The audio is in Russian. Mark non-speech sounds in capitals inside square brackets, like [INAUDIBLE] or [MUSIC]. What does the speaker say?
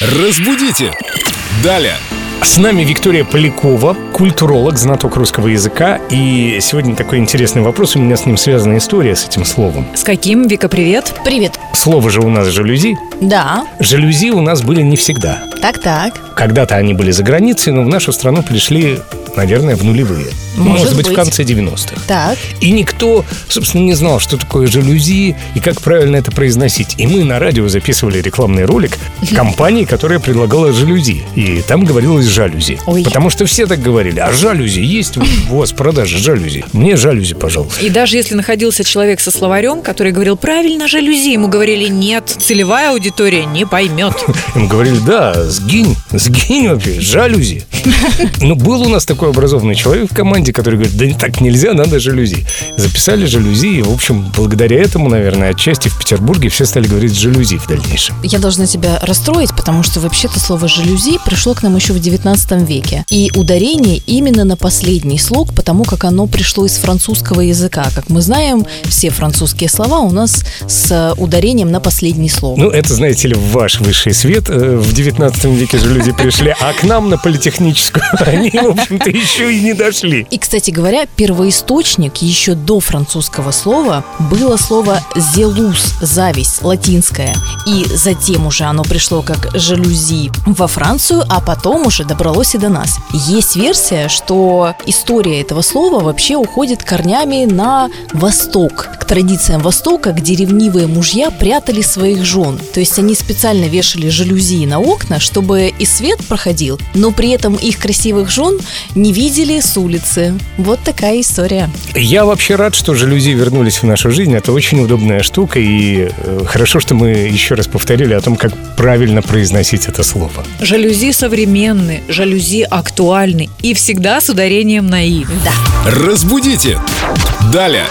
Разбудите! Далее! С нами Виктория Полякова, культуролог, знаток русского языка. И сегодня такой интересный вопрос. У меня с ним связана история с этим словом. С каким? Вика, привет. Привет. Слово же у нас жалюзи. Да, Жалюзи у нас были не всегда. так-так. Когда-то они были за границей, но в нашу страну пришли, наверное, в нулевые. Может быть, в быть. конце 90-х. Так. И никто, собственно, не знал, что такое жалюзи и как правильно это произносить. И мы на радио записывали рекламный ролик компании, которая предлагала жалюзи. И там говорилось жалюзи. Ой. Потому что все так говорили. А жалюзи есть у [LAUGHS] вас в продаже жалюзи? Мне жалюзи, пожалуйста. И даже если находился человек со словарем, который говорил правильно жалюзи, ему говорили нет, целевая аудитория не поймет. Им [LAUGHS] говорили, да, сгинь, сгинь вообще, жалюзи. [LAUGHS] Но был у нас такой образованный человек в команде, который говорит, да так нельзя, надо жалюзи. Записали жалюзи, и, в общем, благодаря этому, наверное, отчасти в Петербурге все стали говорить жалюзи в дальнейшем. Я должна тебя расстроить, потому что вообще-то слово «жалюзи» пришло к нам еще в 19 веке. И ударение именно на последний слог, потому как оно пришло из французского языка. Как мы знаем, все французские слова у нас с ударением на последний слог. Ну, это, знаете ли, ваш высший свет э, в 19 веке жалюзи пришли, а к нам на политехническую они, в общем-то, еще и не дошли. И, кстати говоря, первоисточник еще до французского слова было слово «зелус» – зависть, латинское. И затем уже оно пришло как «жалюзи» во Францию, а потом уже добралось и до нас. Есть версия, что история этого слова вообще уходит корнями на восток, традициям Востока, где ревнивые мужья прятали своих жен. То есть они специально вешали жалюзи на окна, чтобы и свет проходил, но при этом их красивых жен не видели с улицы. Вот такая история. Я вообще рад, что жалюзи вернулись в нашу жизнь. Это очень удобная штука, и э, хорошо, что мы еще раз повторили о том, как правильно произносить это слово. Жалюзи современны, жалюзи актуальны и всегда с ударением на «и». Да. Разбудите! Далее!